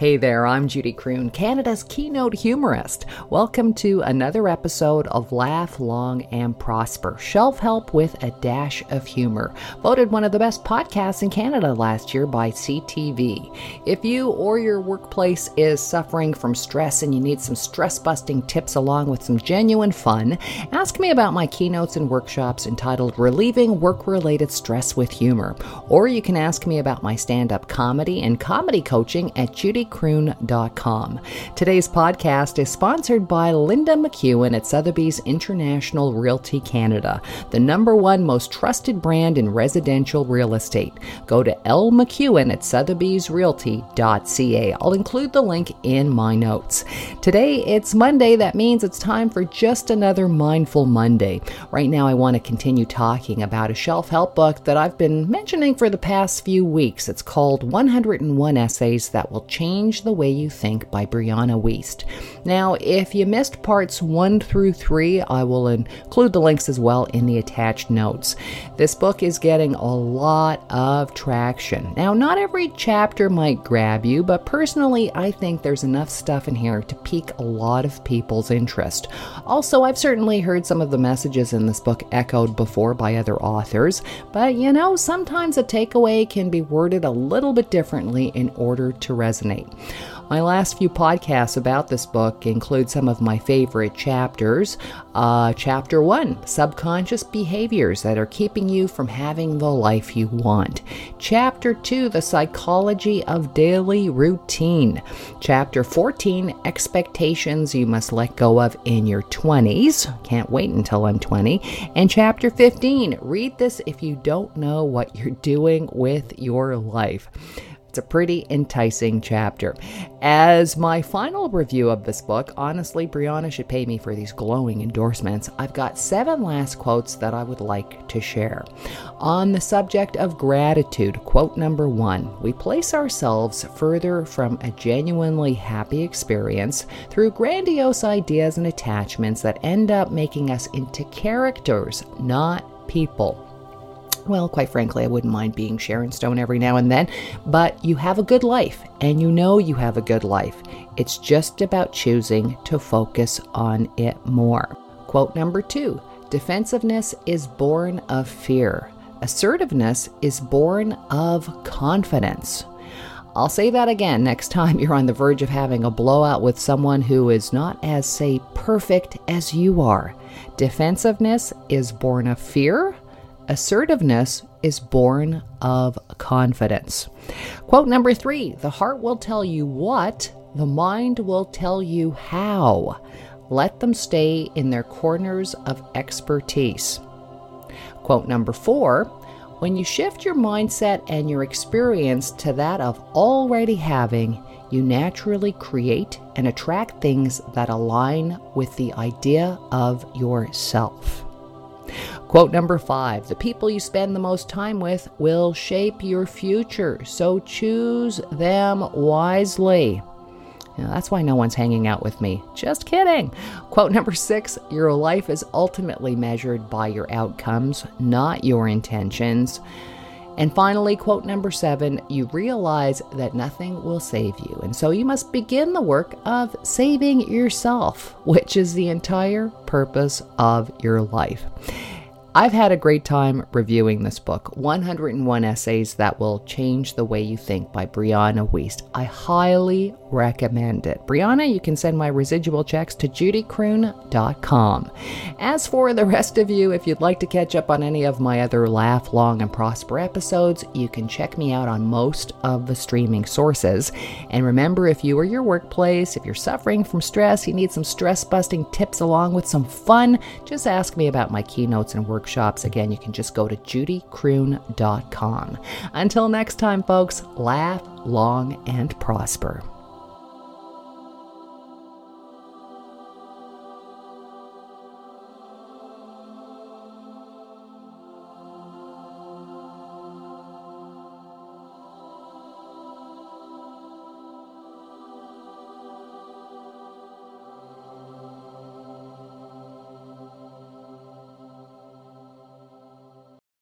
Hey there, I'm Judy Croon, Canada's keynote humorist. Welcome to another episode of Laugh Long and Prosper Shelf Help with a Dash of Humor. Voted one of the best podcasts in Canada last year by CTV. If you or your workplace is suffering from stress and you need some stress busting tips along with some genuine fun, ask me about my keynotes and workshops entitled Relieving Work Related Stress with Humor. Or you can ask me about my stand up comedy and comedy coaching at Judy judycroon.com. Today's podcast is sponsored by Linda McEwen at Sotheby's International Realty Canada, the number one most trusted brand in residential real estate. Go to L McEwen at sotheby'srealty.ca. I'll include the link in my notes. Today it's Monday. That means it's time for just another Mindful Monday. Right now, I want to continue talking about a shelf help book that I've been mentioning for the past few weeks. It's called 101 Essays That Will Change Change the Way You Think by Brianna Wiest. Now, if you missed parts one through three, I will include the links as well in the attached notes. This book is getting a lot of traction. Now, not every chapter might grab you, but personally, I think there's enough stuff in here to pique a lot of people's interest. Also, I've certainly heard some of the messages in this book echoed before by other authors, but you know, sometimes a takeaway can be worded a little bit differently in order to resonate. My last few podcasts about this book include some of my favorite chapters. Uh, chapter 1 Subconscious Behaviors That Are Keeping You from Having the Life You Want. Chapter 2 The Psychology of Daily Routine. Chapter 14 Expectations You Must Let Go of in Your 20s. Can't wait until I'm 20. And chapter 15 Read this if you don't know what you're doing with your life. It's a pretty enticing chapter. As my final review of this book, honestly, Brianna should pay me for these glowing endorsements. I've got seven last quotes that I would like to share. On the subject of gratitude, quote number one We place ourselves further from a genuinely happy experience through grandiose ideas and attachments that end up making us into characters, not people. Well, quite frankly, I wouldn't mind being Sharon Stone every now and then, but you have a good life, and you know you have a good life. It's just about choosing to focus on it more. Quote number two Defensiveness is born of fear, assertiveness is born of confidence. I'll say that again next time you're on the verge of having a blowout with someone who is not as, say, perfect as you are. Defensiveness is born of fear, Assertiveness is born of confidence. Quote number three The heart will tell you what, the mind will tell you how. Let them stay in their corners of expertise. Quote number four When you shift your mindset and your experience to that of already having, you naturally create and attract things that align with the idea of yourself. Quote number five The people you spend the most time with will shape your future, so choose them wisely. that's why no one's hanging out with me. Just kidding. Quote number six Your life is ultimately measured by your outcomes, not your intentions. And finally, quote number seven you realize that nothing will save you. And so you must begin the work of saving yourself, which is the entire purpose of your life. I've had a great time reviewing this book 101 Essays That Will Change the Way You Think by Brianna Wiest. I highly recommend it. Brianna, you can send my residual checks to judycroon.com. As for the rest of you, if you'd like to catch up on any of my other Laugh Long and Prosper episodes, you can check me out on most of the streaming sources. And remember, if you or your workplace, if you're suffering from stress, you need some stress busting tips along with some fun, just ask me about my keynotes and work workshops. Again, you can just go to judycroon.com. Until next time, folks, laugh long and prosper.